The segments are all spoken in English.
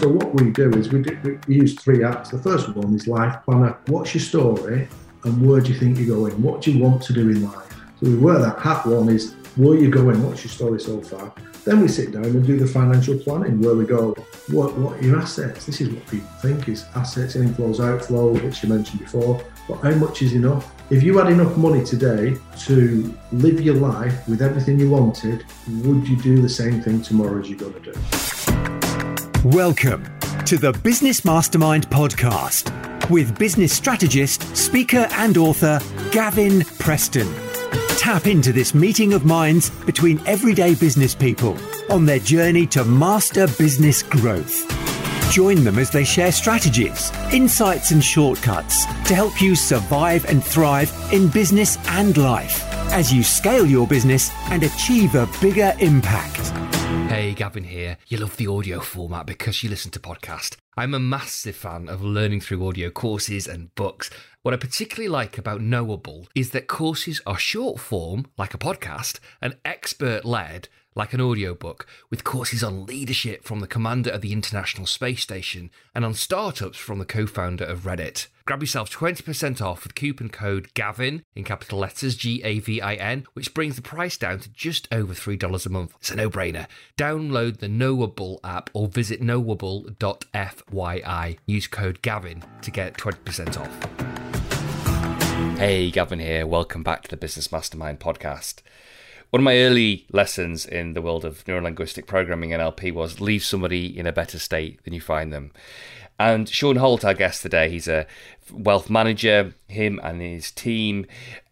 So what we do is we, do, we use three apps. The first one is Life Planner. What's your story and where do you think you're going? What do you want to do in life? So we wear that hat one is where you going? What's your story so far? Then we sit down and do the financial planning where we go, what, what are your assets? This is what people think is assets, inflows, outflows, which you mentioned before, but how much is enough? If you had enough money today to live your life with everything you wanted, would you do the same thing tomorrow as you're going to do? Welcome to the Business Mastermind podcast with business strategist, speaker, and author Gavin Preston. Tap into this meeting of minds between everyday business people on their journey to master business growth. Join them as they share strategies, insights, and shortcuts to help you survive and thrive in business and life as you scale your business and achieve a bigger impact. Hey, Gavin here. You love the audio format because you listen to podcast. I'm a massive fan of learning through audio courses and books. What I particularly like about Knowable is that courses are short form, like a podcast, and expert led, like an audiobook, with courses on leadership from the commander of the International Space Station and on startups from the co founder of Reddit. Grab yourself 20% off with coupon code GAVIN in capital letters G A V I N, which brings the price down to just over $3 a month. It's a no brainer. Download the Knowable app or visit knowable.fyi. Use code GAVIN to get 20% off. Hey, Gavin here. Welcome back to the Business Mastermind podcast. One of my early lessons in the world of neurolinguistic programming and NLP was leave somebody in a better state than you find them. And Sean Holt, our guest today, he's a wealth manager. Him and his team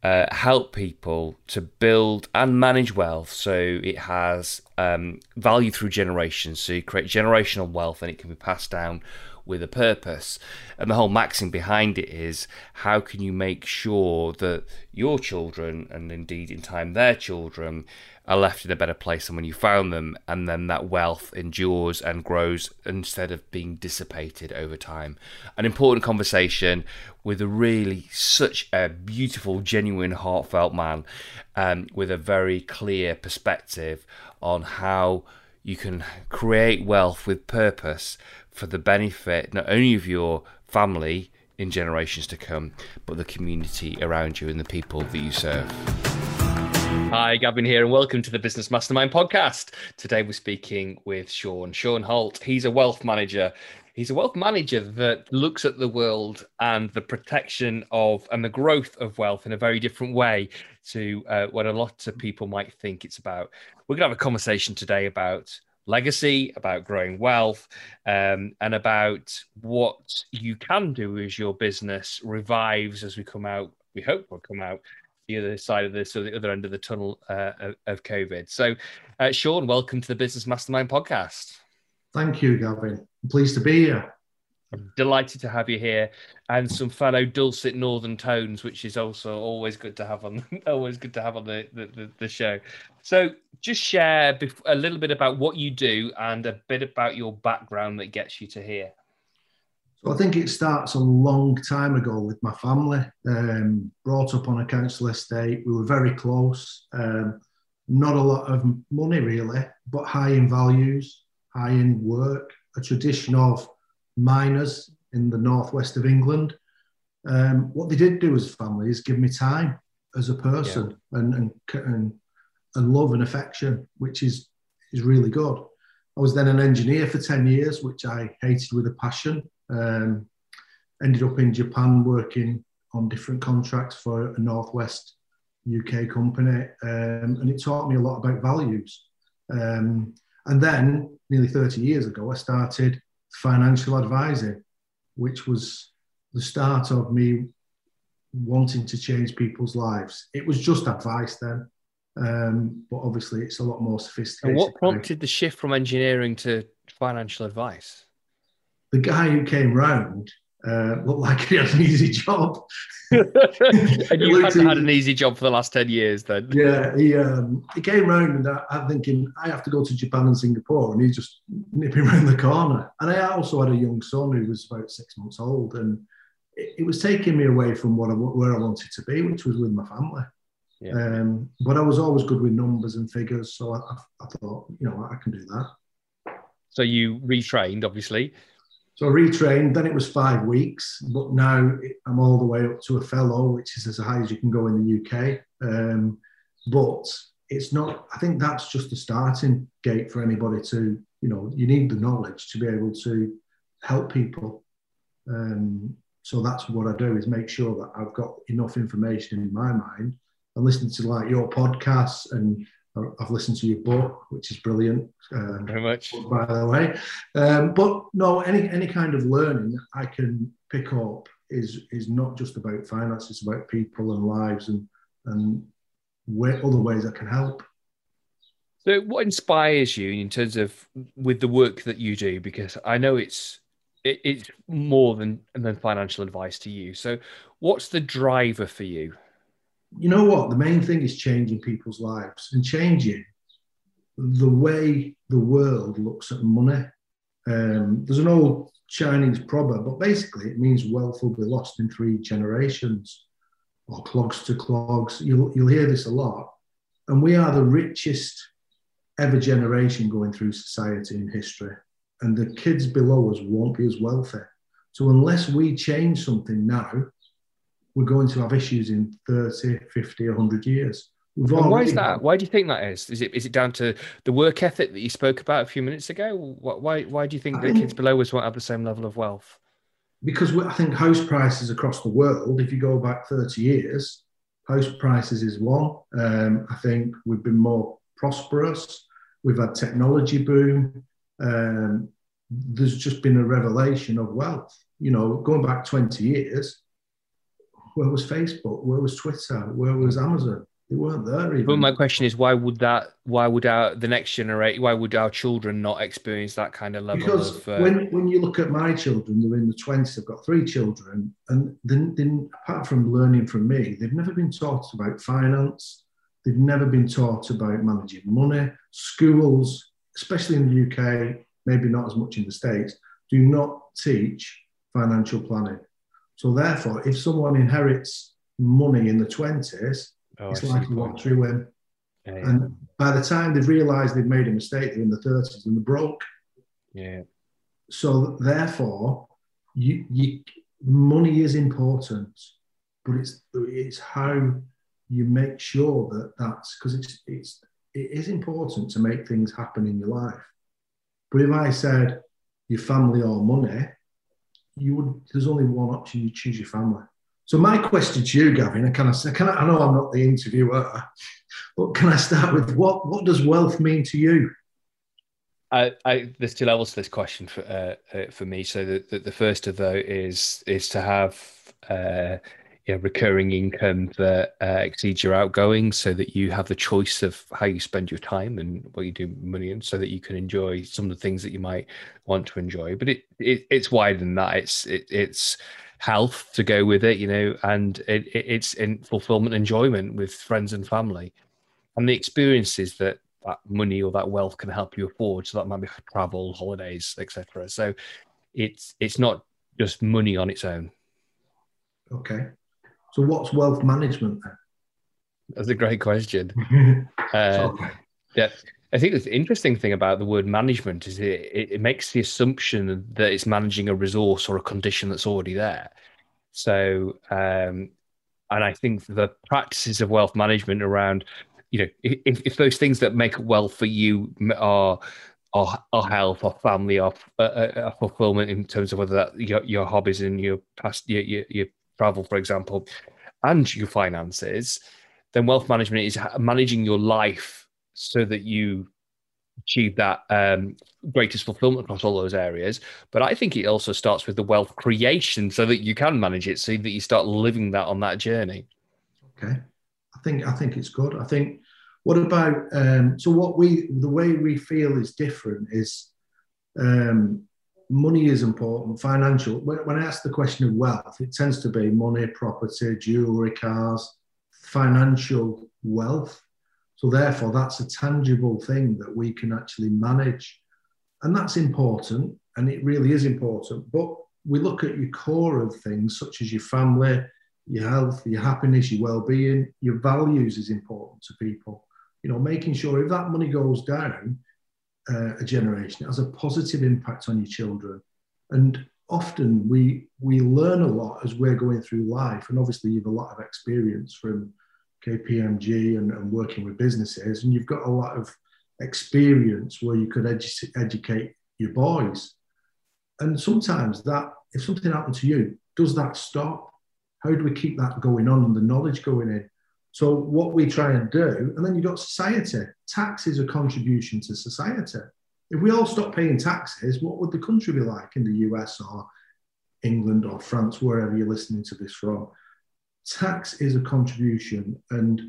uh, help people to build and manage wealth so it has um, value through generations. So you create generational wealth and it can be passed down with a purpose. And the whole maxim behind it is how can you make sure that your children, and indeed in time their children, are left in a better place than when you found them, and then that wealth endures and grows instead of being dissipated over time. An important conversation with a really such a beautiful, genuine, heartfelt man um, with a very clear perspective on how you can create wealth with purpose for the benefit not only of your family in generations to come, but the community around you and the people that you serve. Hi, Gavin here, and welcome to the Business Mastermind podcast. Today we're speaking with Sean, Sean Holt. He's a wealth manager. He's a wealth manager that looks at the world and the protection of and the growth of wealth in a very different way to uh, what a lot of people might think it's about. We're going to have a conversation today about legacy, about growing wealth, um, and about what you can do as your business revives as we come out. We hope we'll come out the other side of this or the other end of the tunnel uh, of, COVID. So, uh, Sean, welcome to the Business Mastermind podcast. Thank you, Gavin. I'm pleased to be here. Delighted to have you here, and some fellow dulcet northern tones, which is also always good to have on. always good to have on the, the, the show. So, just share a little bit about what you do and a bit about your background that gets you to here. So, I think it starts a long time ago with my family. Um, brought up on a council estate, we were very close. Um, not a lot of money really, but high in values, high in work. A tradition of miners in the northwest of England. Um, what they did do as family is give me time as a person yeah. and, and, and and love and affection, which is is really good. I was then an engineer for ten years, which I hated with a passion. Um, ended up in Japan working on different contracts for a northwest UK company, um, and it taught me a lot about values. Um, and then, nearly 30 years ago, I started financial advising, which was the start of me wanting to change people's lives. It was just advice then, um, but obviously it's a lot more sophisticated. And what prompted the shift from engineering to financial advice? The guy who came round uh, looked like he had an easy job. and you hadn't had an easy job for the last 10 years then? Yeah, he, um, he came round and I, I'm thinking, I have to go to Japan and Singapore. And he's just nipping around the corner. And I also had a young son who was about six months old. And it, it was taking me away from what I, where I wanted to be, which was with my family. Yeah. Um, but I was always good with numbers and figures. So I, I, I thought, you know, I can do that. So you retrained, obviously. So I retrained. Then it was five weeks, but now I'm all the way up to a fellow, which is as high as you can go in the UK. Um, but it's not. I think that's just a starting gate for anybody to, you know, you need the knowledge to be able to help people. Um, so that's what I do is make sure that I've got enough information in my mind and listening to like your podcasts and I've listened to your book, which is brilliant. Um, Very much, by the way. Um, but no, any any kind of learning I can pick up is is not just about finance; it's about people and lives and and where, other ways I can help. So, what inspires you in terms of with the work that you do? Because I know it's it, it's more than than financial advice to you. So, what's the driver for you? You know what? The main thing is changing people's lives and changing the way the world looks at money. Um, there's an old Chinese proverb, but basically it means wealth will be lost in three generations or clogs to clogs. You'll, you'll hear this a lot. And we are the richest ever generation going through society in history. And the kids below us won't be as wealthy. So unless we change something now, we're going to have issues in 30, 50, 100 years. why is that? Why do you think that is? Is it is it down to the work ethic that you spoke about a few minutes ago? Why why do you think I the think, kids below us won't have the same level of wealth? Because I think house prices across the world, if you go back 30 years, house prices is one. Um, I think we've been more prosperous. We've had technology boom. Um, there's just been a revelation of wealth. You know, going back 20 years, where was Facebook? Where was Twitter? Where was Amazon? They weren't there. Even. But my question is, why would that? Why would our the next generation? Why would our children not experience that kind of level because of? Uh... when when you look at my children, they're in the twenties. I've got three children, and then, then apart from learning from me, they've never been taught about finance. They've never been taught about managing money. Schools, especially in the UK, maybe not as much in the states, do not teach financial planning. So therefore, if someone inherits money in the twenties, oh, it's like a lottery win. Yeah, yeah. And by the time they've realised they've made a mistake, they're in the thirties and they're broke. Yeah. So therefore, you, you money is important, but it's it's how you make sure that that's because it's it's it is important to make things happen in your life. But if I said your family or money, you would there's only one option you choose your family so my question to you gavin can i can I, I know i'm not the interviewer but can i start with what what does wealth mean to you I, I, there's two levels to this question for uh, uh, for me. So the, the, the first of those is is to have uh, you know, recurring income that uh, exceeds your outgoing so that you have the choice of how you spend your time and what you do money and so that you can enjoy some of the things that you might want to enjoy. But it, it it's wider than that. It's it, it's health to go with it you know and it, it, it's in fulfillment enjoyment with friends and family. And the experiences that that money or that wealth can help you afford. So that might be travel holidays etc so it's it's not just money on its own. Okay so, what's wealth management then? That's a great question. uh. Yeah. I think the interesting thing about the word management is it, it, makes the assumption that it's managing a resource or a condition that's already there. So, um, and I think the practices of wealth management around, you know, if, if those things that make wealth for you are are, are health or family or uh, uh, fulfillment in terms of whether that your, your hobbies and your past your, your, your travel, for example, and your finances, then wealth management is managing your life so that you achieve that um, greatest fulfillment across all those areas. But I think it also starts with the wealth creation so that you can manage it, so that you start living that on that journey. Okay, I think I think it's good. I think. What about um, so? What we the way we feel is different. Is um, money is important, financial. When, when, I ask the question of wealth, it tends to be money, property, jewelry, cars, financial wealth. So, therefore, that's a tangible thing that we can actually manage. And that's important, and it really is important. But we look at your core of things, such as your family, your health, your happiness, your well being, your values is important to people. You know, making sure if that money goes down, uh, a generation, it has a positive impact on your children. And often we we learn a lot as we're going through life. And obviously, you've a lot of experience from KPMG and, and working with businesses, and you've got a lot of experience where you could edu- educate your boys. And sometimes that, if something happened to you, does that stop? How do we keep that going on and the knowledge going in? So what we try and do, and then you've got society. Tax is a contribution to society. If we all stop paying taxes, what would the country be like in the US or England or France, wherever you're listening to this from? Tax is a contribution, and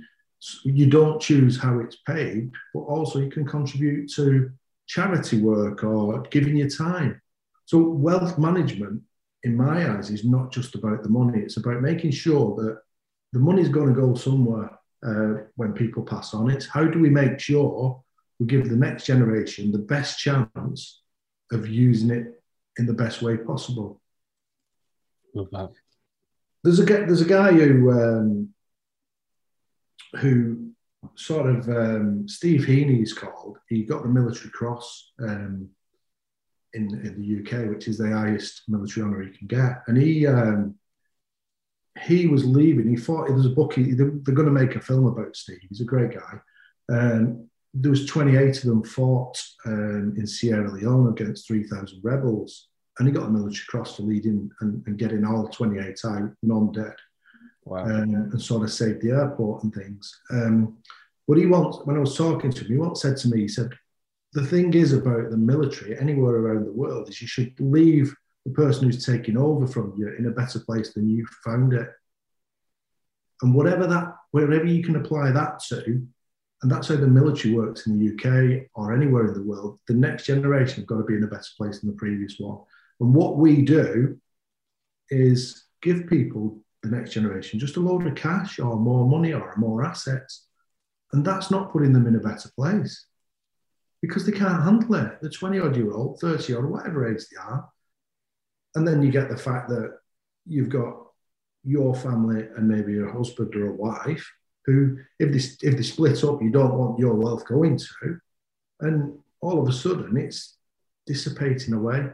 you don't choose how it's paid, but also you can contribute to charity work or giving your time. So wealth management, in my eyes, is not just about the money. It's about making sure that the money's going to go somewhere uh, when people pass on. It's how do we make sure we give the next generation the best chance of using it in the best way possible. Love that. There's a there's a guy who um, who sort of um, Steve Heaney is called. He got the military cross um, in in the UK, which is the highest military honour you can get, and he um, he was leaving. He thought there's a book. He, they're, going to make a film about Steve. He's a great guy. Um, there was 28 of them fought um, in Sierra Leone against 3,000 rebels, and he got a military cross for leading and, and getting all 28 out non-dead, wow. um, and sort of saved the airport and things. Um, but he once, when I was talking to him, he once said to me, he said, "The thing is about the military anywhere around the world is you should leave the person who's taking over from you in a better place than you found it. And whatever that, wherever you can apply that to, and that's how the military works in the UK or anywhere in the world, the next generation have got to be in a better place than the previous one. And what we do is give people, the next generation, just a load of cash or more money or more assets. And that's not putting them in a better place because they can't handle it. The 20 odd year old, 30 or whatever age they are, and then you get the fact that you've got your family and maybe your husband or a wife who, if they, if they split up, you don't want your wealth going to. And all of a sudden, it's dissipating away.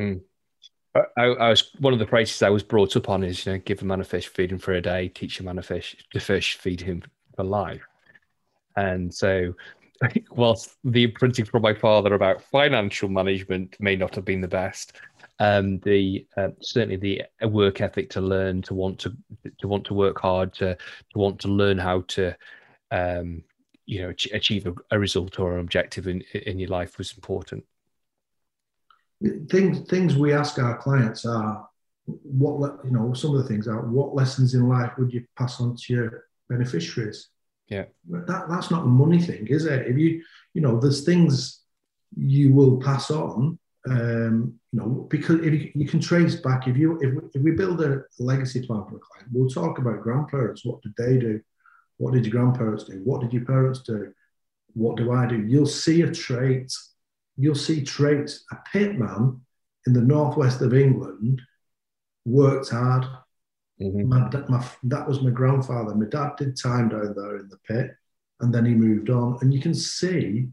Mm. I, I, was one of the phrases I was brought up on is you know give a man a fish, feed him for a day, teach a man a fish to fish, feed him for life. And so, whilst the imprinting from my father about financial management may not have been the best, um, the uh, certainly the work ethic to learn to want to to want to work hard to to want to learn how to um, you know achieve a, a, result or an objective in in your life was important. Things things we ask our clients are what you know some of the things are what lessons in life would you pass on to your beneficiaries? Yeah. That that's not a money thing is it? If you you know there's things you will pass on um, you know, because if you, you, can trace back, if you if we, if we build a legacy plan for a client, we'll talk about grandparents. What did they do? What did your grandparents do? What did your parents do? What do I do? You'll see a trait. You'll see traits. A pitman in the northwest of England worked hard. Mm-hmm. My, my, that was my grandfather. My dad did time down there in the pit, and then he moved on. And you can see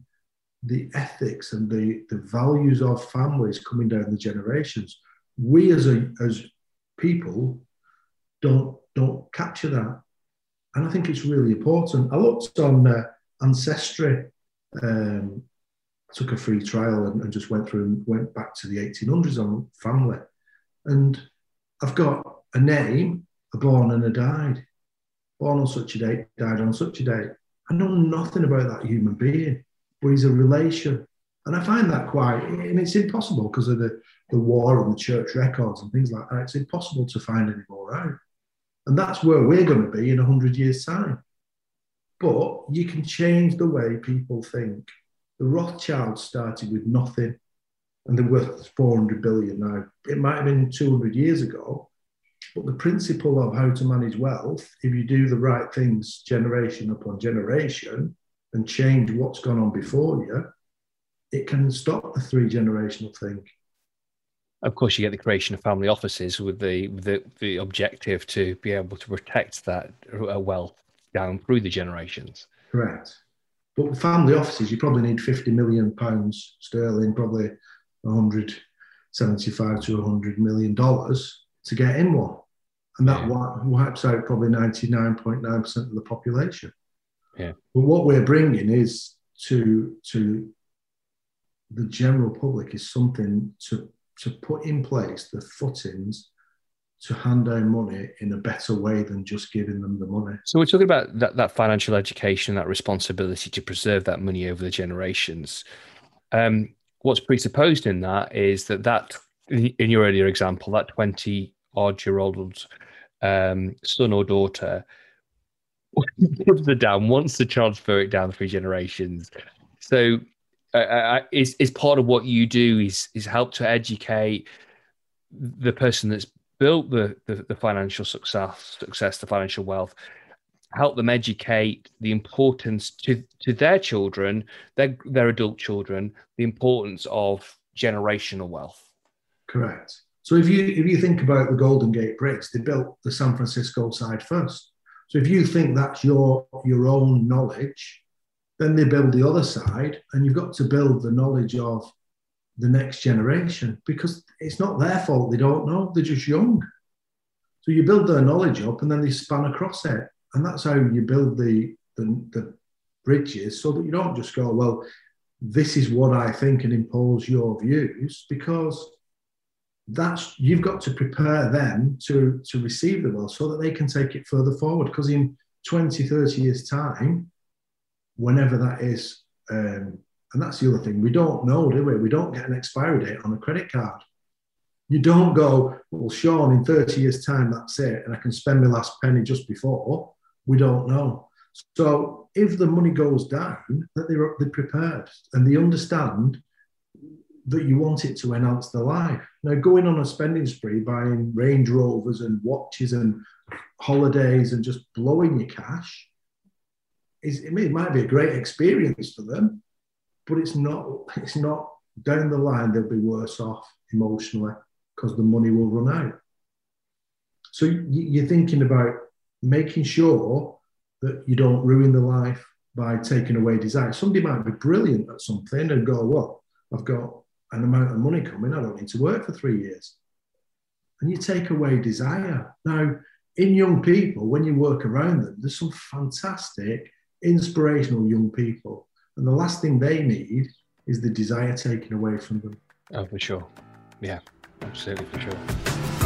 the ethics and the, the values of families coming down the generations. We as a as people don't don't capture that, and I think it's really important. I looked on uh, Ancestry, um, took a free trial and, and just went through and went back to the 1800s on family, and I've got a name, a born and a died, born on such a date, died on such a date. I know nothing about that human being but he's a relation. And I find that quite, and it's impossible because of the, the war and the church records and things like that. It's impossible to find any more out. And that's where we're going to be in 100 years' time. But you can change the way people think. The Rothschilds started with nothing and they're worth 400 billion now. It might have been 200 years ago, but the principle of how to manage wealth, if you do the right things generation upon generation, and change what's gone on before you, it can stop the three generational thing. Of course, you get the creation of family offices with the, the the objective to be able to protect that uh, wealth down through the generations. Correct. But family offices, you probably need 50 million pounds sterling, probably 175 to 100 million dollars to get in one. And that wipes out probably 99.9% of the population. Yeah. But what we're bringing is to to the general public is something to to put in place the footings to hand down money in a better way than just giving them the money. So we're talking about that, that financial education, that responsibility to preserve that money over the generations. Um, what's presupposed in that is that that in your earlier example, that 20 odd year old um, son or daughter gives the down, wants to transfer it down three generations. So uh, is is part of what you do is is help to educate the person that's built the, the, the financial success success the financial wealth help them educate the importance to to their children their their adult children the importance of generational wealth. Correct. So if you if you think about the golden gate bridge they built the san francisco side first so if you think that's your your own knowledge then they build the other side, and you've got to build the knowledge of the next generation because it's not their fault they don't know, they're just young. So you build their knowledge up and then they span across it. And that's how you build the, the, the bridges so that you don't just go, well, this is what I think and impose your views because that's you've got to prepare them to to receive the wealth so that they can take it further forward because in 20 30 years time whenever that is. Um, and that's the other thing. We don't know, do we? We don't get an expiry date on a credit card. You don't go, well, Sean, in 30 years' time, that's it, and I can spend my last penny just before. We don't know. So if the money goes down, that they're, they're prepared and they understand that you want it to enhance their life. Now, going on a spending spree, buying Range Rovers and watches and holidays and just blowing your cash, is it might be a great experience for them, but it's not. It's not down the line. They'll be worse off emotionally because the money will run out. So you're thinking about making sure that you don't ruin the life by taking away desire. Somebody might be brilliant at something and go, "Well, I've got an amount of money coming. I don't need to work for three years." And you take away desire. Now, in young people, when you work around them, there's some fantastic inspirational young people. And the last thing they need is the desire taken away from them. Oh, for sure. Yeah, absolutely, for sure.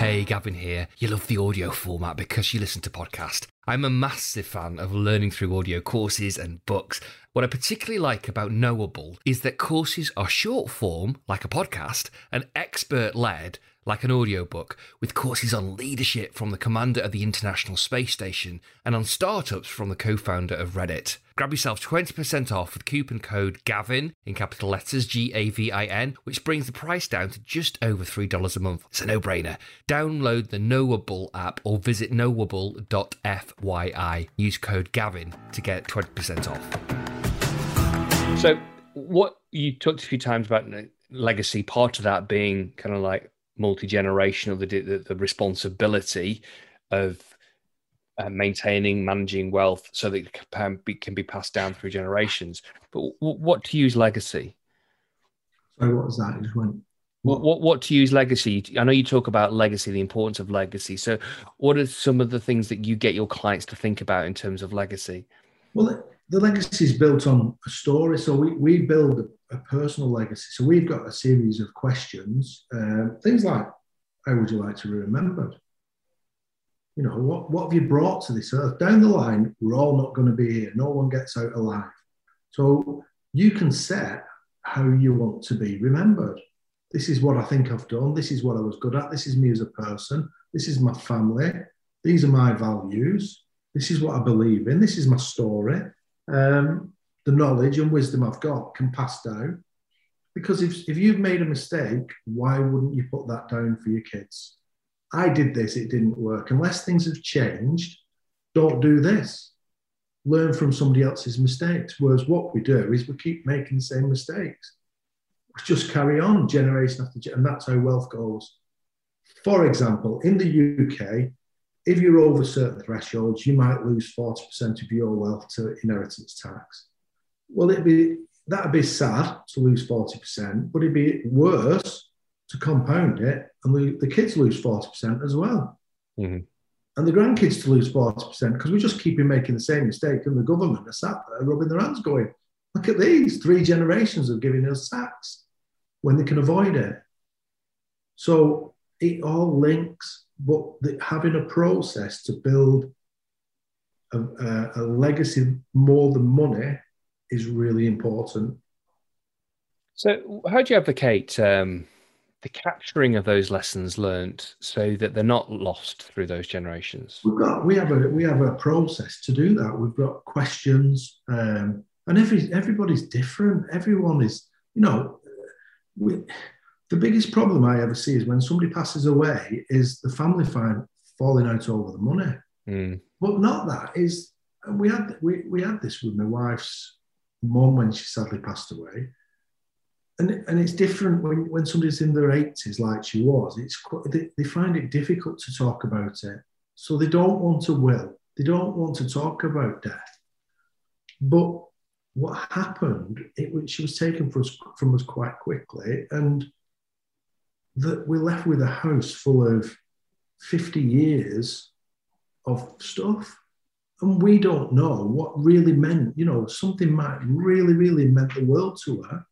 Hey, Gavin here. You love the audio format because you listen to podcast. I'm a massive fan of learning through audio courses and books. What I particularly like about Knowable is that courses are short form, like a podcast, and expert led, like an audiobook, with courses on leadership from the commander of the International Space Station and on startups from the co founder of Reddit. Grab yourself 20% off with coupon code GAVIN in capital letters G A V I N, which brings the price down to just over $3 a month. It's a no brainer. Download the Knowable app or visit knowable.fyi. Use code GAVIN to get 20% off. So, what you talked a few times about legacy, part of that being kind of like multi generational, the, the, the responsibility of uh, maintaining, managing wealth, so that it can be, can be passed down through generations. But w- what to use legacy? So what was that? just went. What, what what to use legacy? I know you talk about legacy, the importance of legacy. So, what are some of the things that you get your clients to think about in terms of legacy? Well, the legacy is built on a story. So we, we build a, a personal legacy. So we've got a series of questions, um, things like, how would you like to be remembered? You know, what, what have you brought to this earth? Down the line, we're all not going to be here. No one gets out alive. So you can set how you want to be remembered. This is what I think I've done. This is what I was good at. This is me as a person. This is my family. These are my values. This is what I believe in. This is my story um, the knowledge and wisdom I've got can pass down. Because if, if you've made a mistake, why wouldn't you put that down for your kids? I did this, it didn't work. Unless things have changed, don't do this. Learn from somebody else's mistakes. Whereas what we do is we keep making the same mistakes. We just carry on generation after generation, and that's how wealth goes. For example, in the UK, if you're over certain thresholds, you might lose 40% of your wealth to inheritance tax. Well, it'd be that'd be sad to lose 40%, but it'd be worse to compound it and the kids lose 40% as well. Mm-hmm. And the grandkids to lose 40% because we just keep making the same mistake and the government are sat there rubbing their hands going, look at these, three generations of giving us tax when they can avoid it. So it all links, but the, having a process to build a, a, a legacy more than money is really important. So, how do you advocate um, the capturing of those lessons learned so that they're not lost through those generations? We've got we have a we have a process to do that. We've got questions, um, and every everybody's different. Everyone is, you know, we, the biggest problem I ever see is when somebody passes away is the family find falling out over the money. Mm. But not that is we had we, we had this with my wife's mum when she sadly passed away. And, and it's different when, when somebody's in their 80s like she was. It's quite, they, they find it difficult to talk about it. So they don't want to will. They don't want to talk about death. But what happened, it, she was taken from us, from us quite quickly, and that we're left with a house full of 50 years of stuff and we don't know what really meant you know something might really really meant the world to her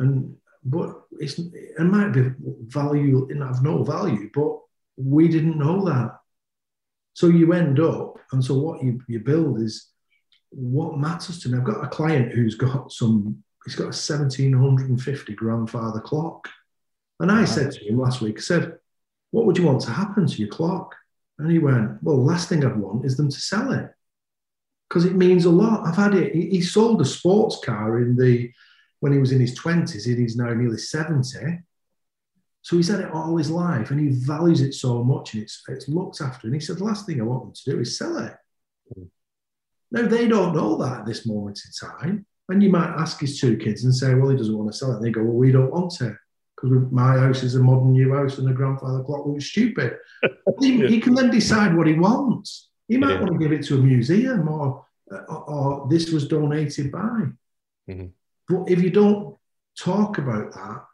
and but it's it might be value and have no value but we didn't know that. So you end up and so what you, you build is what matters to me. I've got a client who's got some he's got a 1750 grandfather clock. And i uh-huh. said to him last week i said what would you want to happen to your clock? And he went well last thing i'd want is them to sell it. Because it means a lot. I've had it. He sold a sports car in the when he was in his twenties, and he's now nearly seventy. So he's had it all his life, and he values it so much, and it's it's looked after. And he said, the last thing I want them to do is sell it. Mm. Now they don't know that at this moment in time. And you might ask his two kids and say, well, he doesn't want to sell it. And they go, well, we don't want it because my house is a modern new house and the grandfather clock was stupid. he, he, can then decide what he wants. He might yeah. want to give it to a museum or, or, or this was donated by. Mm-hmm. But if you don't talk about that,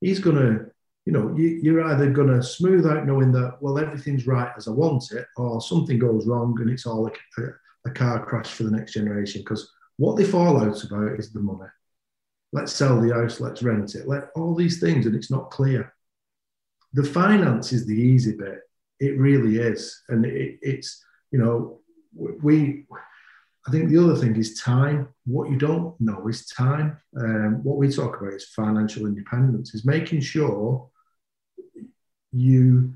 he's going to, you know, you, are either going to smooth out knowing that, well, everything's right as I want it, or something goes wrong and it's all a, a, car crash for the next generation. Because what they fall out about is the money. Let's sell the house, let's rent it, let all these things, and it's not clear. The finance is the easy bit. It really is. And it, it's, you know, we, I think the other thing is time. What you don't know is time. Um, what we talk about is financial independence, is making sure you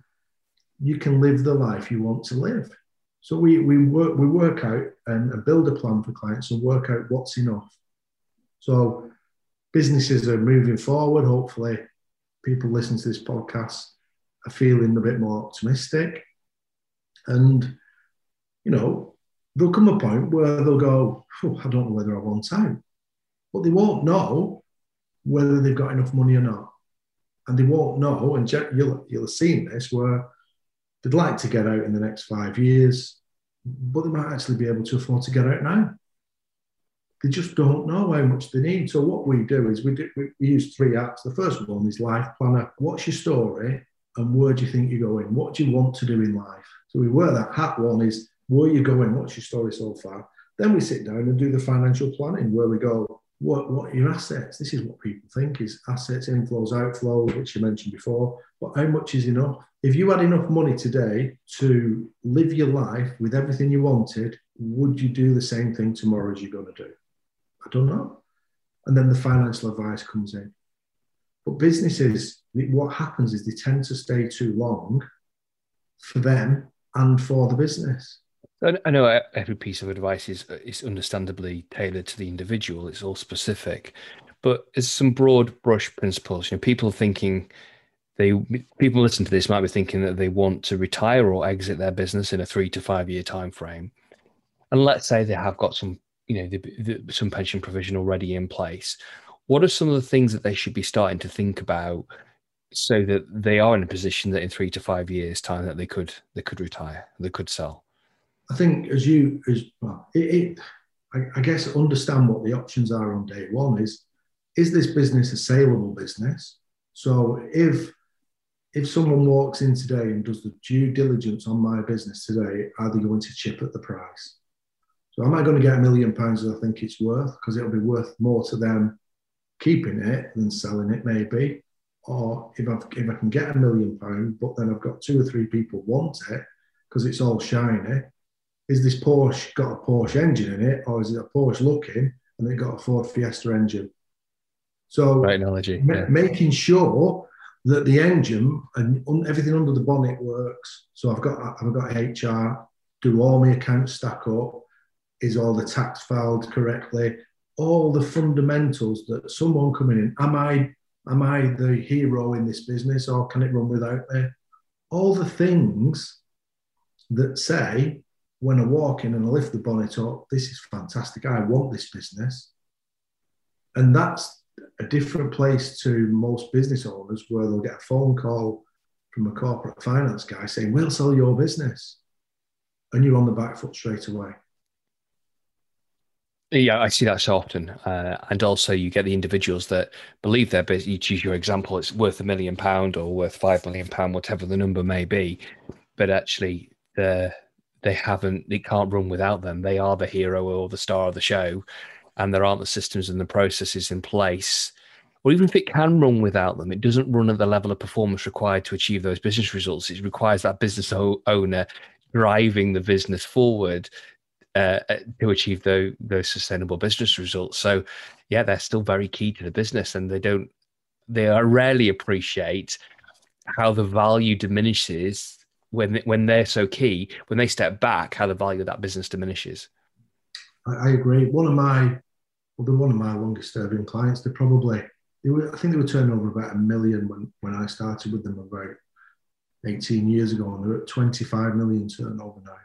you can live the life you want to live. So we we work we work out and, build a plan for clients and work out what's enough. So businesses are moving forward. Hopefully, people listen to this podcast are feeling a bit more optimistic, and you know, there'll come a point where they'll go, oh, I don't know whether I want time. But they won't know whether they've got enough money or not. And they won't know, and you'll, you'll have seen this, where they'd like to get out in the next five years, but they might actually be able to afford to get out now. They just don't know how much they need. So what we do is we, do, we use three apps. The first one is Life Planner. What's your story and where do you think you're going? What do you want to do in life? So we wear that hat one is where you going, what's your story so far? Then we sit down and do the financial planning where we go, what, what are your assets? This is what people think is assets, inflows, outflows, which you mentioned before. But how much is enough? If you had enough money today to live your life with everything you wanted, would you do the same thing tomorrow as you're going to do? I don't know. And then the financial advice comes in. But businesses, what happens is they tend to stay too long for them and for the business. I know uh, every piece of advice is uh, is understandably tailored to the individual. It's all specific, but as some broad brush principles, you know, people thinking they people listen to this might be thinking that they want to retire or exit their business in a three to five year time frame, and let's say they have got some you know the, the, some pension provision already in place. What are some of the things that they should be starting to think about so that they are in a position that in three to five years time that they could they could retire, they could sell? I think as you as well, it, it, I, I guess understand what the options are on day one is is this business a saleable business? So if if someone walks in today and does the due diligence on my business today, are they going to chip at the price? So am I going to get a million pounds as I think it's worth? Because it'll be worth more to them keeping it than selling it, maybe. Or if, i if I can get a million pounds, but then I've got two or three people want it because it's all shiny, is this Porsche got a Porsche engine in it, or is it a Porsche looking and it got a Ford Fiesta engine? So, right analogy. Ma- yeah. making sure that the engine and un- everything under the bonnet works. So I've got I've got HR do all my accounts stack up. Is all the tax filed correctly? All the fundamentals that someone coming in. Am I am I the hero in this business, or can it run without me? All the things that say when I walk in and I lift the bonnet up, this is fantastic. I want this business. And that's a different place to most business owners where they'll get a phone call from a corporate finance guy saying, We'll sell your business. And you're on the back foot straight away. Yeah, I see that so often. Uh, and also, you get the individuals that believe their business. You choose your example, it's worth a million pound or worth five million pound, whatever the number may be. But actually, the they haven't they can't run without them. They are the hero or the star of the show and there aren't the systems and the processes in place. Or even if it can run without them it doesn't run at the level of performance required to achieve those business results. It requires that business owner driving the business forward uh, uh, to achieve those, those sustainable business results. So yeah they're still very key to the business and they don't they are rarely appreciate how the value diminishes when when they're so key, when they step back, how the value of that business diminishes. I, I agree. One of my well, they're one of my longest serving clients. They probably they were I think they were turning over about a million when when I started with them about 18 years ago, and they're at 25 million turnover now.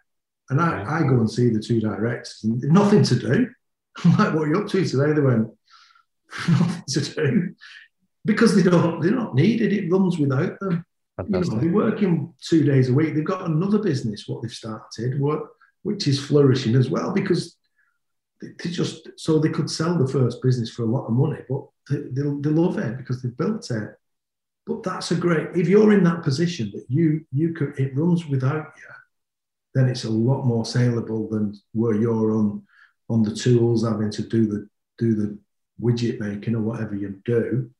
And I, I go and see the two directors, and nothing to do. I'm like, what are you up to today? They went, nothing to do. Because they don't, they're not needed. It runs without them. You know, they're working two days a week. They've got another business, what they've started, what, which is flourishing as well, because they, just so they could sell the first business for a lot of money, but they, they, they love it because they've built it. But that's a great. If you're in that position that you you could it runs without you, then it's a lot more saleable than where you're on on the tools having to do the do the widget making or whatever you do.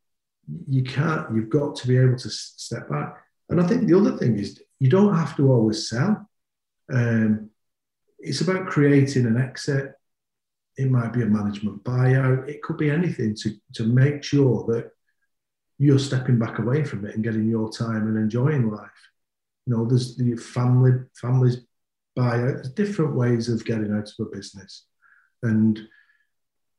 You can't. You've got to be able to step back. And I think the other thing is you don't have to always sell. Um, it's about creating an exit. It might be a management buyout. It could be anything to, to make sure that you're stepping back away from it and getting your time and enjoying life. You know, there's the family families buyout. There's different ways of getting out of a business, and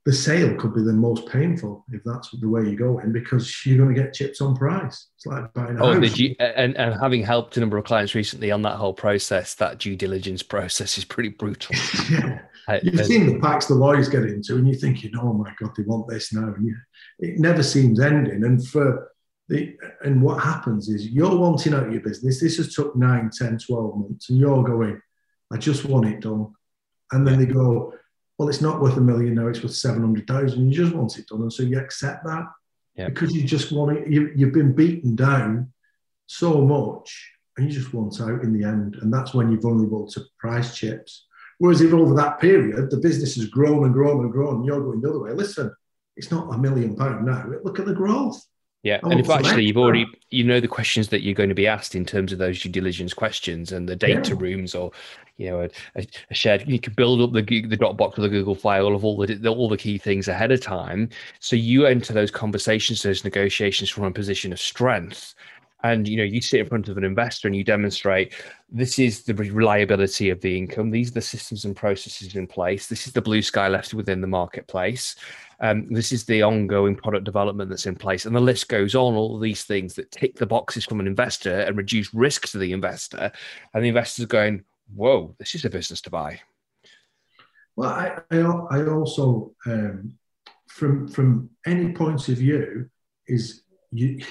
the sale could be the most painful if that's the way you go in because you're going to get chips on price. It's like buying a oh, house. You, and, and having helped a number of clients recently on that whole process, that due diligence process is pretty brutal. yeah. You've seen the packs the lawyers get into, and you're thinking, "Oh my god, they want this now," and you, it never seems ending. And for the and what happens is you're wanting out your business. This has took 9, 10, 12 months, and you're going, "I just want it done," and then they go well, it's not worth a million now, it's worth 700,000. You just want it done. And so you accept that yeah. because you just want it, you, you've been beaten down so much and you just want out in the end. And that's when you're vulnerable to price chips. Whereas if over that period, the business has grown and grown and grown, and you're going the other way, listen, it's not a million pound now. Look at the growth. Yeah, and oh, if actually you've already you know the questions that you're going to be asked in terms of those due diligence questions and the data yeah. rooms or you know a, a, shared you can build up the the Dropbox or the Google file of all the all the key things ahead of time, so you enter those conversations, those negotiations from a position of strength. And you know, you sit in front of an investor and you demonstrate this is the reliability of the income. These are the systems and processes in place. This is the blue sky left within the marketplace um, this is the ongoing product development that's in place, and the list goes on. All these things that tick the boxes from an investor and reduce risk to the investor, and the investor's are going, "Whoa, this is a business to buy." Well, I I, I also um, from from any point of view is you.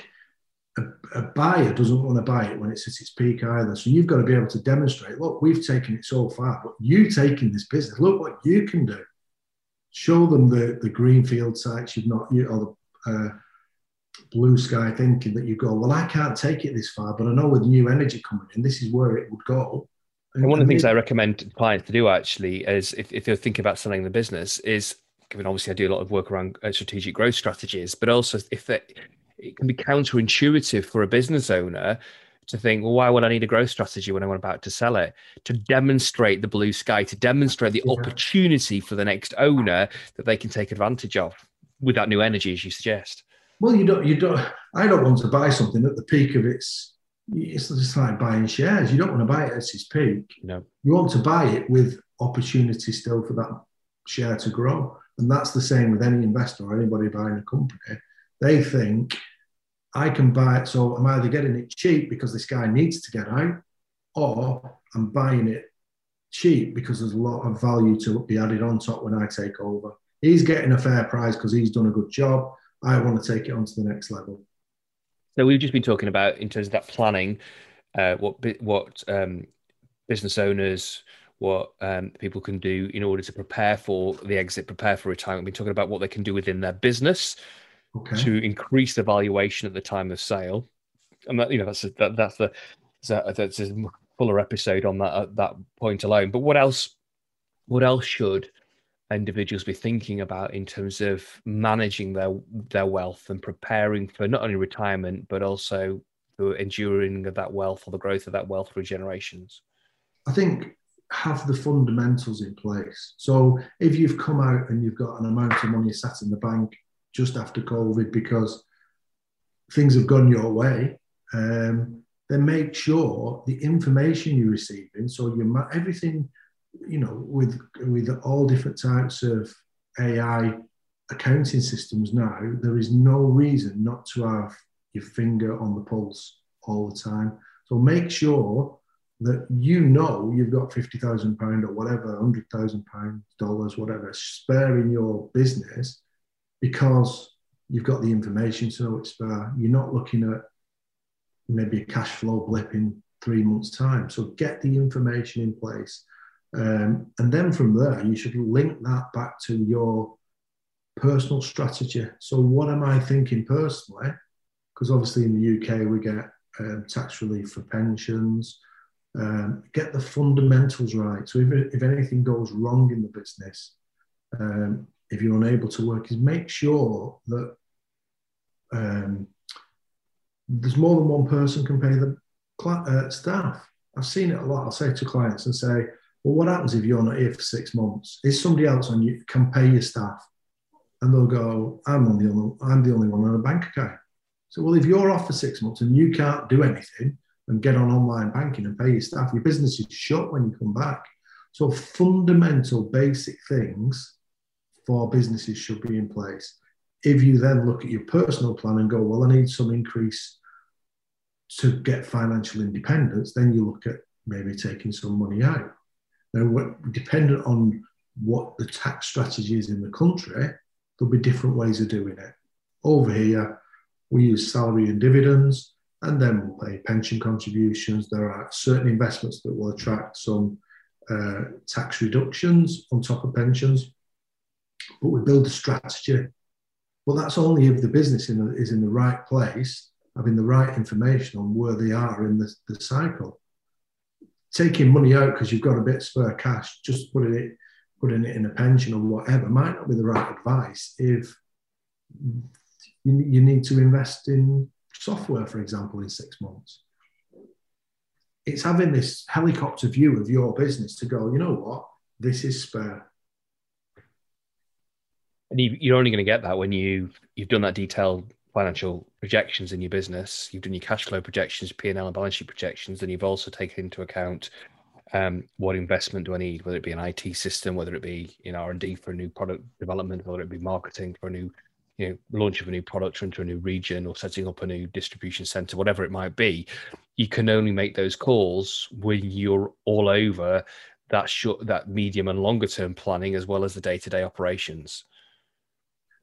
A, a, buyer doesn't want to buy it when it's at its peak either. So you've got to be able to demonstrate, look, we've taken it so far, but you taking this business, look what you can do show them the, the greenfield sites you've not, you, or the uh, blue sky thinking that you go, well, I can't take it this far, but I know with new energy coming in, this is where it would go. And, and one of the things I recommend clients to do actually is if, if they're thinking about selling the business is given obviously I do a lot of work around uh, strategic growth strategies, but also if that it can be counterintuitive for a business owner to think, well, why would I need a growth strategy when I'm about to sell it? To demonstrate the blue sky, to demonstrate the opportunity for the next owner that they can take advantage of with that new energy, as you suggest. Well, you don't, you don't. I don't want to buy something at the peak of its. It's just like buying shares. You don't want to buy it at its peak. No. You want to buy it with opportunity still for that share to grow, and that's the same with any investor or anybody buying a company. They think I can buy it. So I'm either getting it cheap because this guy needs to get out, or I'm buying it cheap because there's a lot of value to be added on top when I take over. He's getting a fair price because he's done a good job. I want to take it on to the next level. So we've just been talking about in terms of that planning, uh, what what um, business owners, what um, people can do in order to prepare for the exit, prepare for retirement. We've been talking about what they can do within their business okay. to increase the valuation at the time of sale. And that, you know, that's a, that, that's the that's a fuller episode on that at that point alone. But what else? What else should individuals be thinking about in terms of managing their their wealth and preparing for not only retirement but also for enduring of that wealth or the growth of that wealth through generations? I think have the fundamentals in place. So if you've come out and you've got an amount of money sat in the bank just after COVID because things have gone your way, um, then make sure the information you're receiving, so you everything, you know, with with all different types of AI accounting systems now, there is no reason not to have your finger on the pulse all the time. So make sure that you know you've got fifty thousand pound or whatever, hundred thousand pounds, dollars, whatever, spare in your business because you've got the information so it's spare. You're not looking at maybe a cash flow blip in three months' time. So get the information in place. Um, and then from there, you should link that back to your personal strategy. So, what am I thinking personally? Because obviously in the UK, we get um, tax relief for pensions. Um, get the fundamentals right. So, if, if anything goes wrong in the business, um, if you're unable to work is make sure that um, there's more than one person can pay the uh, staff. I've seen it a lot. I'll say to clients and say, well, what happens if you're not here for six months? Is somebody else on you can pay your staff? And they'll go, I'm on the only, I'm the only one on a bank account. So, well, if you're off for six months and you can't do anything and get on online banking and pay your staff, your business is shut when you come back. So, fundamental, basic things for businesses should be in place. If you then look at your personal plan and go, well, I need some increase to get financial independence, then you look at maybe taking some money out. Now, dependent on what the tax strategy is in the country, there'll be different ways of doing it. Over here, we use salary and dividends, and then we'll pay pension contributions. There are certain investments that will attract some uh, tax reductions on top of pensions but we build a strategy. Well, that's only if the business in is in the right place, having the right information on where they are in the, the cycle. Taking money out because you've got a bit spare cash, just putting it putting it in a pension or whatever might not be the right advice if you, you need to invest in software, for example, in six months. It's having this helicopter view of your business to go, you know what, this is spare and you, are only going to get that when you you've done that detailed financial projections in your business. You've done your cash flow projections, P and L and balance sheet projections, and you've also taken into account um, what investment do I need, whether it be an IT system, whether it be in R and D for a new product development, whether it be marketing for a new you know launch of a new product or into a new region or setting up a new distribution center, whatever it might be. You can only make those calls when you're all over that short, that medium and longer term planning as well as the day to day operations.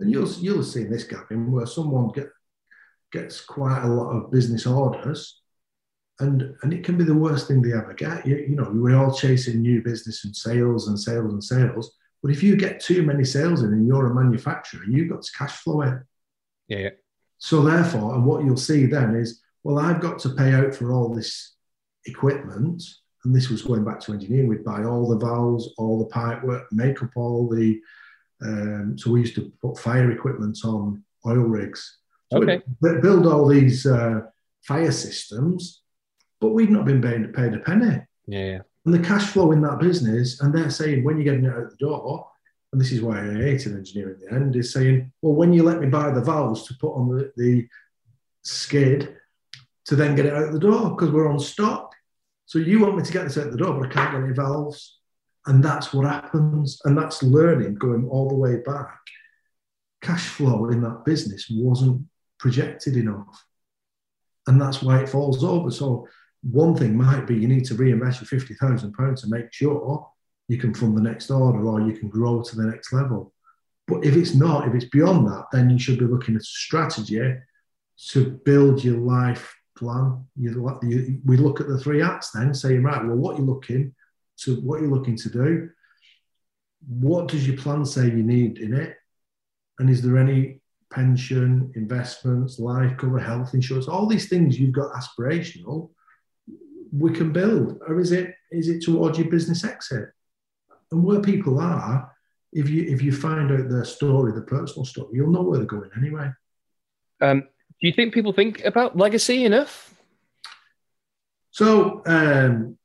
And you'll you'll have seen this, Gavin, where someone get, gets quite a lot of business orders, and and it can be the worst thing they ever get. You, you know, we're all chasing new business and sales and sales and sales. But if you get too many sales in and you're a manufacturer, you've got to cash flow it. Yeah, yeah. So therefore, and what you'll see then is, well, I've got to pay out for all this equipment. And this was going back to engineering. We'd buy all the valves, all the pipe work, make up all the. Um, so we used to put fire equipment on oil rigs. So Okay. build all these uh, fire systems, but we'd not been paid, paid a penny. Yeah, yeah. And the cash flow in that business, and they're saying when you're getting it out the door, and this is why I hate an engineer in the end, is saying, well, when you let me buy the valves to put on the, the skid to then get it out the door because we're on stock. So you want me to get this out the door, but I can't get any valves. And that's what happens. And that's learning going all the way back. Cash flow in that business wasn't projected enough. And that's why it falls over. So one thing might be you need to reinvest your fifty thousand pounds to make sure you can fund the next order or you can grow to the next level. But if it's not, if it's beyond that, then you should be looking at a strategy to build your life plan. You, you, we look at the three acts then, saying, right, well, what you're looking to, what you're looking to do, what does your plan say you need in it, and is there any pension, investments, life cover, health insurance, all these things you've got aspirational, we can build, or is it is it towards your business exit? And where people are, if you if you find out their story, the personal story, you'll know where they're going anyway. Um, do you think people think about legacy enough? So um,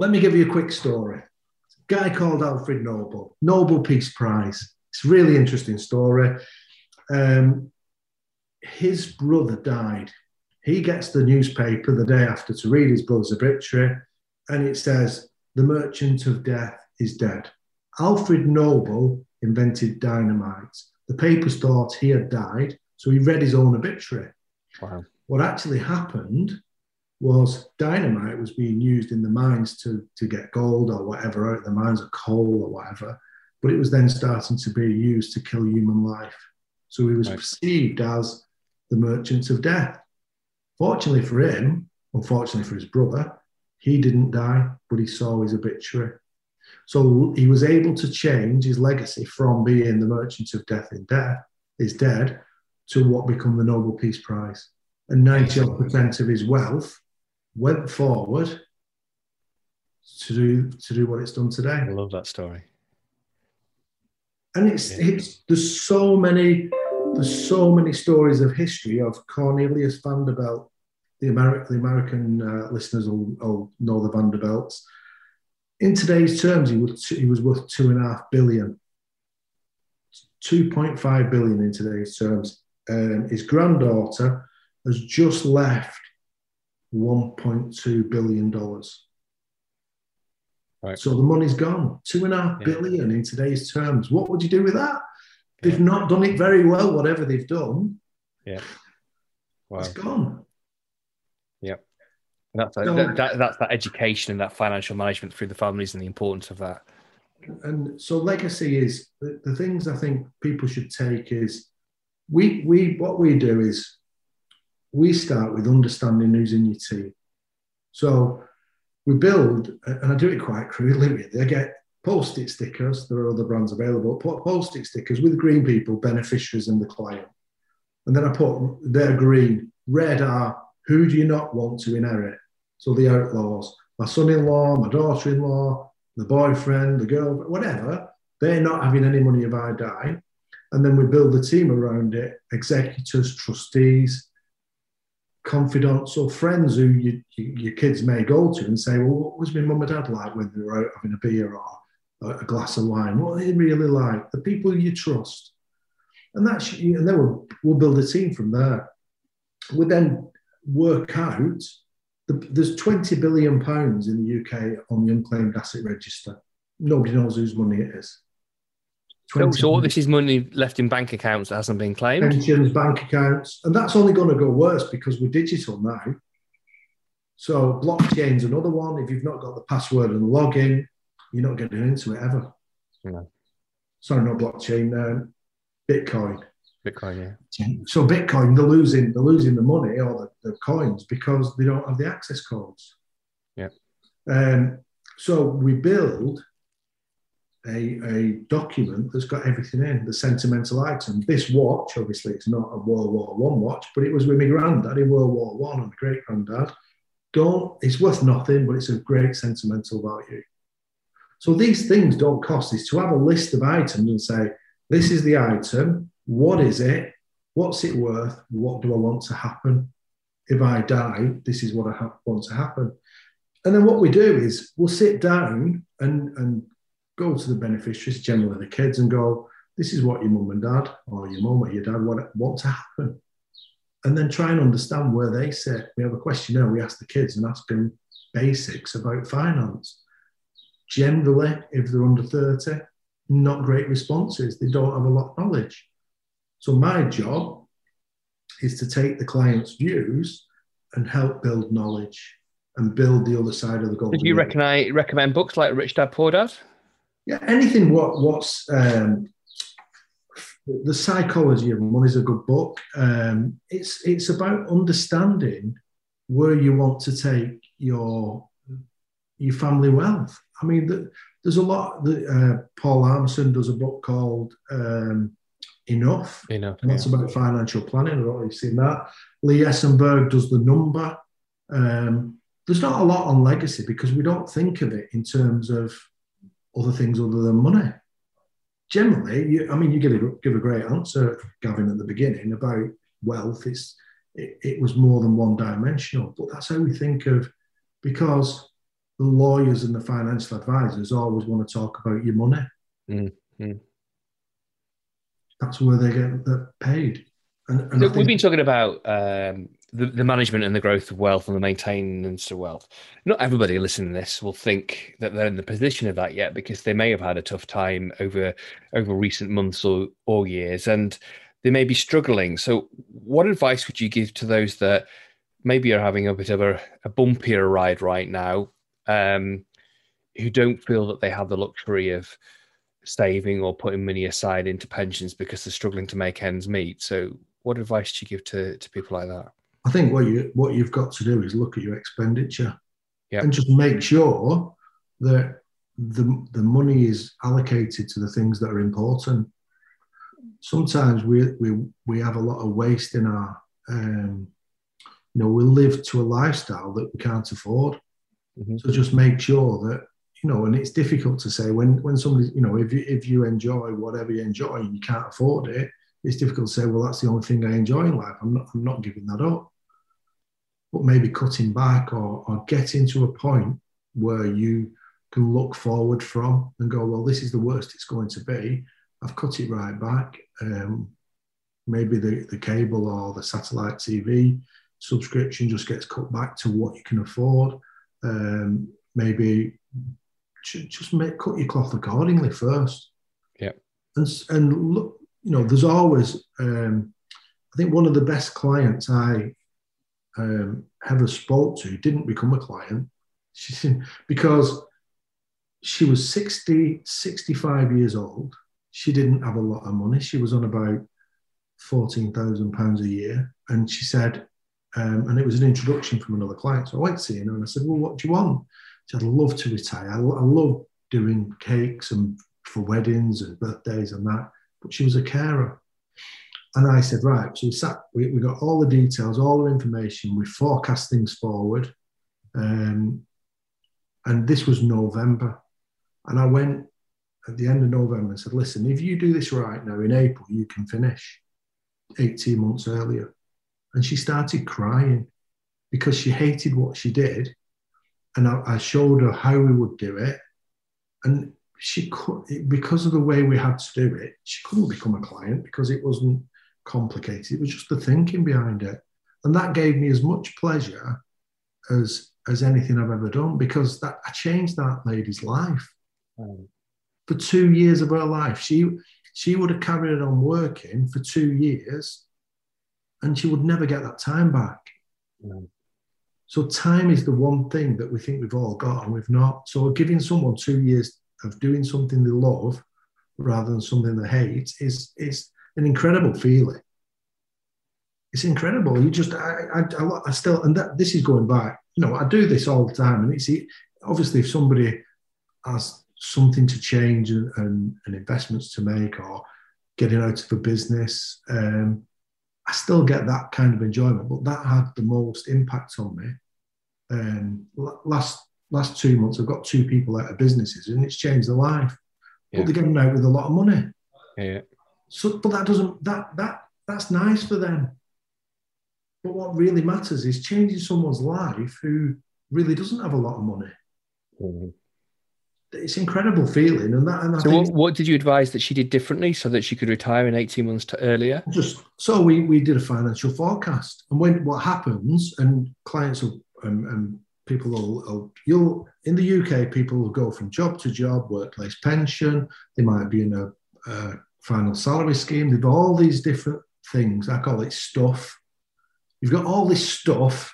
let me give you a quick story. A guy called Alfred Nobel, Nobel Peace Prize. It's a really interesting story. Um, his brother died. He gets the newspaper the day after to read his brother's obituary, and it says, The merchant of death is dead. Alfred Nobel invented dynamite. The papers thought he had died, so he read his own obituary. Wow. What actually happened was dynamite was being used in the mines to, to get gold or whatever out of the mines, or coal or whatever, but it was then starting to be used to kill human life. So he was Right. perceived as the merchant of death. Fortunately for him, unfortunately for his brother, he didn't die, but he saw his obituary. So he was able to change his legacy from being the merchant of death in death is dead to what become the Nobel Peace Prize. And 90% of his wealth went forward to do to do what it's done today. I love that story. And it's Yeah. it's there's so many there's so many stories of history of Cornelius Vanderbilt. The American the American uh, listeners will, will know the Vanderbilts. In today's terms, he was he was worth two and a half billion. 2.5 billion in today's terms. Um, his granddaughter has just left 1.2 billion dollars. Right. So the money's gone. Two and a half Yeah. billion in today's terms. What would you do with that? They've not done it very well, whatever they've done. Wow. It's gone. That's that, So- that, that, that's that education and that financial management through the families and the importance of that. and so legacy is the, the things I think people should take is we we what we do is we start with understanding who's in your team. So we build, and I do it quite crudely. Really, I get post-it stickers. There are other brands available. Put post-it stickers with green people, beneficiaries, and the client. And then I put they're green. Red are who do you not want to inherit? So the outlaws, my son-in-law, my daughter-in-law, the boyfriend, the girl, whatever, they're not having any money if I die. And then we build the team around it executors, trustees, confidants, or friends who you, you, your kids may go to and say, Well, what was my mum and dad like when they were out having a beer or a, glass of wine? What are they really like? The people you trust. And that's, and then we'll, we'll build a team from there. We then work out the, there's 20 billion pounds in the UK on the unclaimed asset register. Nobody knows whose money it is. So, 20 so all this is money left in bank accounts that hasn't been claimed. pensions, bank accounts, and that's only going to go worse because we're digital now. So blockchain's another one. If you've not got the password and login, you're not getting into it ever. No. Sorry, not blockchain, um, Bitcoin. Bitcoin, yeah. So Bitcoin, they're losing, they're losing the money or the, the coins because they don't have the access codes. Yeah. Um, so we build a, a document that's got everything in, the sentimental item. This watch, obviously, it's not a World War One watch, but it was with my granddad in World War One and great granddad. Don't, it's worth nothing, but it's a great sentimental value. So these things don't cost. Is to have a list of items and say, this is the item, what is it, what's it worth, what do I want to happen? If I die, this is what I ha- want to happen. And then what we do is we'll sit down and, and go to the beneficiaries, generally the kids, and go, this is what your mum and dad or your mum or your dad want, want to happen. And then try and understand where they sit. We have a questionnaire, we ask the kids and ask them basics about finance. Generally, if they're under 30, not great responses. They don't have a lot of knowledge. So my job is to take the client's views and help build knowledge and build the other side of the goal. Did you recommend recommend books like Rich Dad Poor Dad? Yeah, anything. What what's um, the psychology of money is a good book. Um, it's it's about understanding where you want to take your your family wealth. I mean, the, there's a lot. That, uh, Paul Armson does a book called um, Enough. Enough. And that's yeah. about financial planning. I don't know if you've seen that. Lee Eisenberg does the number. Um, there's not a lot on legacy because we don't think of it in terms of other things other than money. Generally, you, I mean, you give a, give a great answer, Gavin, at the beginning about wealth. It's it, it was more than one dimensional, but that's how we think of because the lawyers and the financial advisors always want to talk about your money. Mm-hmm. That's where they get paid. And, and so we've been talking about um, the, the, management and the growth of wealth and the maintenance of wealth. Not everybody listening to this will think that they're in the position of that yet because they may have had a tough time over over recent months or, or years and they may be struggling. So what advice would you give to those that maybe are having a bit of a, a bumpier ride right now um, who don't feel that they have the luxury of saving or putting money aside into pensions because they're struggling to make ends meet. So, what advice do you give to, to people like that? I think what you what you've got to do is look at your expenditure yep. and just make sure that the the money is allocated to the things that are important. Sometimes we we we have a lot of waste in our um, you know we live to a lifestyle that we can't afford Mm-hmm. So just make sure that you know, and it's difficult to say when when somebody, you know, if you if you enjoy whatever you enjoy and you can't afford it, it's difficult to say, well, that's the only thing I enjoy in life. I'm not I'm not giving that up. But maybe cutting back or or getting to a point where you can look forward from and go, well, this is the worst it's going to be. I've cut it right back. Um, maybe the, the cable or the satellite TV subscription just gets cut back to what you can afford um, maybe just make cut your cloth accordingly first. Yeah. And and look, you know, there's always. Um, I think one of the best clients I um, ever spoke to didn't become a client she, because she was 60, 65 years old. She didn't have a lot of money. She was on about £14,000 a year. And she said, um, and it was an introduction from another client. So I went to see her and I said, Well, what do you want? She said, I'd love to retire. I, I love doing cakes and for weddings and birthdays and that. But she was a carer. And I said, Right. So we sat, we, we got all the details, all the information, we forecast things forward. Um, and this was November. And I went at the end of November and said, Listen, if you do this right now in April, you can finish 18 months earlier. And she started crying because she hated what she did. And I, I showed her how we would do it. And she could, because of the way we had to do it, she couldn't become a client because it wasn't complicated. It was just the thinking behind it. And that gave me as much pleasure as as anything I've ever done because that I changed that lady's life. Mm. For two years of her life, she she would have carried on working for two years and she would never get that time back. Mm. So time is the one thing that we think we've all got and we've not. So giving someone two years of doing something they love rather than something they hate is is an incredible feeling. It's incredible. You just I, I, I still and that this is going back. You know, I do this all the time, and it's obviously if somebody has something to change and, and, and, investments to make or getting out of a business, um, I still get that kind of enjoyment. But that had the most impact on me. Um, last last two months, I've got two people out of businesses, and it's changed their life. Yeah. But they're getting out with a lot of money. Yeah. So, but that doesn't that that that's nice for them. But what really matters is changing someone's life who really doesn't have a lot of money. Mm-hmm. It's incredible feeling, and that. And I so, what, what, did you advise that she did differently so that she could retire in eighteen months to earlier? Just so we we did a financial forecast, and when what happens, and clients will, um, and people will, will, you'll in the UK, people will go from job to job, workplace pension. They might be in a, a final salary scheme. They've got all these different things. I call it stuff. You've got all this stuff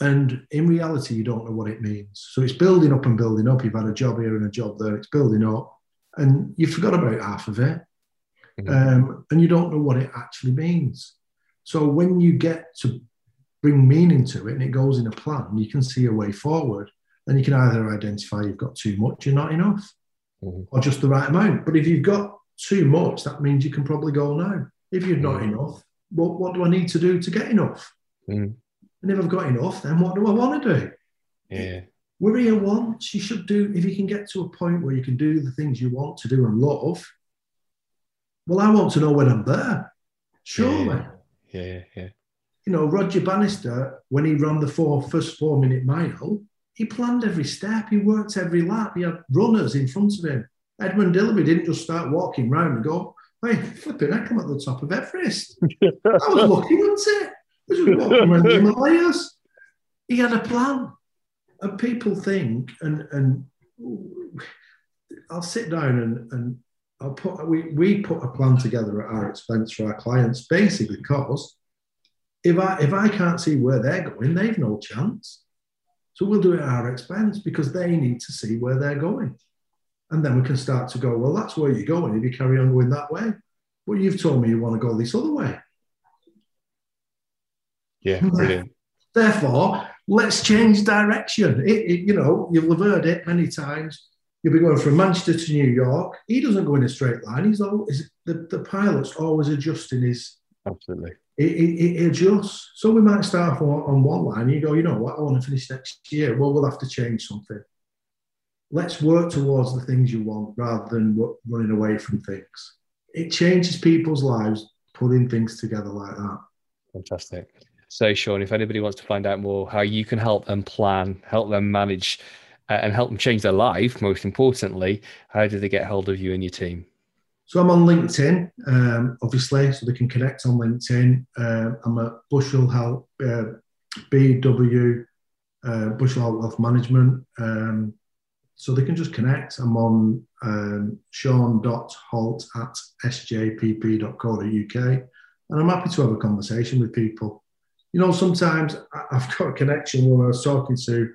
and in reality, you don't know what it means. So it's building up and building up. You've had a job here and a job there. It's building up, and you forgot about half of it, mm-hmm. um, and you don't know what it actually means. So when you get to bring meaning to it, and it goes in a plan, you can see a way forward. Then you can either identify you've got too much, you're not enough, mm-hmm. or just the right amount. But if you've got too much, that means you can probably go now. If you're not mm-hmm. enough, what, what do I need to do to get enough? Mm-hmm. And if I've got enough, then what do I want to do? Yeah. Here once. You should do, if you can get to a point where you can do the things you want to do and love, well, I want to know when I'm there. Surely. Yeah, yeah, yeah. You know, Roger Bannister, when he ran the four, first four minute mile, he planned every step, he worked every lap, he had runners in front of him. Edmund Hillary didn't just start walking round and go, Hey, flipping, I come at the top of Everest. I was lucky, wasn't it? was walking around the Himalayas. He had a plan. And people think, and and I'll sit down and, and I'll put we, we put a plan together at our expense for our clients, basically because if I if I can't see where they're going, they've no chance. So we'll do it at our expense because they need to see where they're going. And then we can start to go, well, that's where you're going if you carry on going that way. But you've told me you want to go this other way. Yeah, brilliant. Therefore, let's change direction. It, it, you know, you'll have heard it many times. You'll be going from Manchester to New York. He doesn't go in a straight line. He's always the, the pilot's always adjusting his. Absolutely. It, it, it adjusts. So we might start on, on one line. You go, you know what? I want to finish next year. Well, we'll have to change something. Let's work towards the things you want rather than running away from things. It changes people's lives putting things together like that. Fantastic. So, Sean, if anybody wants to find out more how you can help them plan, help them manage, uh, and help them change their life, most importantly, how do they get hold of you and your team? So I'm on LinkedIn, um, obviously, so they can connect on LinkedIn. Uh, I'm at Bushel Health, uh, BW, uh, Bushel Health Wealth Management. Um, so they can just connect. I'm on um, sean.holt at sjpp.co.uk. And I'm happy to have a conversation with people you know, sometimes I've got a connection when I was talking to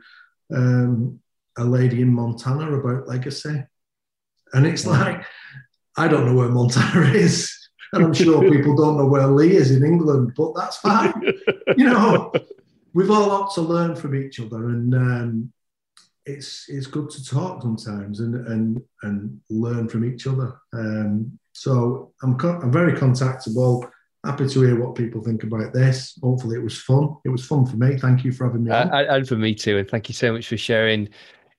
um, a lady in Montana about legacy. And it's like, I don't know where Montana is. And I'm sure people don't know where Lee is in England, but that's fine. you know, we've all got to learn from each other. And um, it's it's good to talk sometimes and and and learn from each other. Um, so I'm co- I'm very contactable happy to hear what people think about this. Hopefully, it was fun. It was fun for me. Thank you for having me. Uh, and for me too. And thank you so much for sharing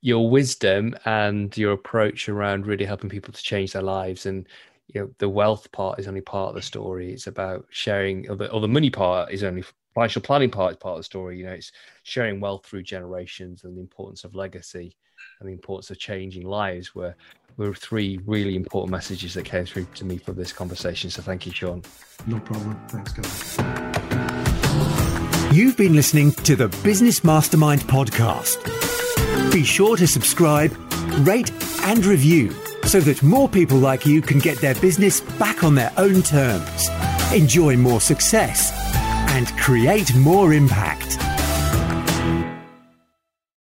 your wisdom and your approach around really helping people to change their lives. And you know, the wealth part is only part of the story. It's about sharing, or the, or the money part is only financial planning part is part of the story. You know, it's sharing wealth through generations and the importance of legacy and the importance of changing lives. Where were three really important messages that came through to me from this conversation. So thank you, Sean. No problem. Thanks, guys. You've been listening to the Business Mastermind podcast. Be sure to subscribe, rate, and review so that more people like you can get their business back on their own terms, enjoy more success, and create more impact.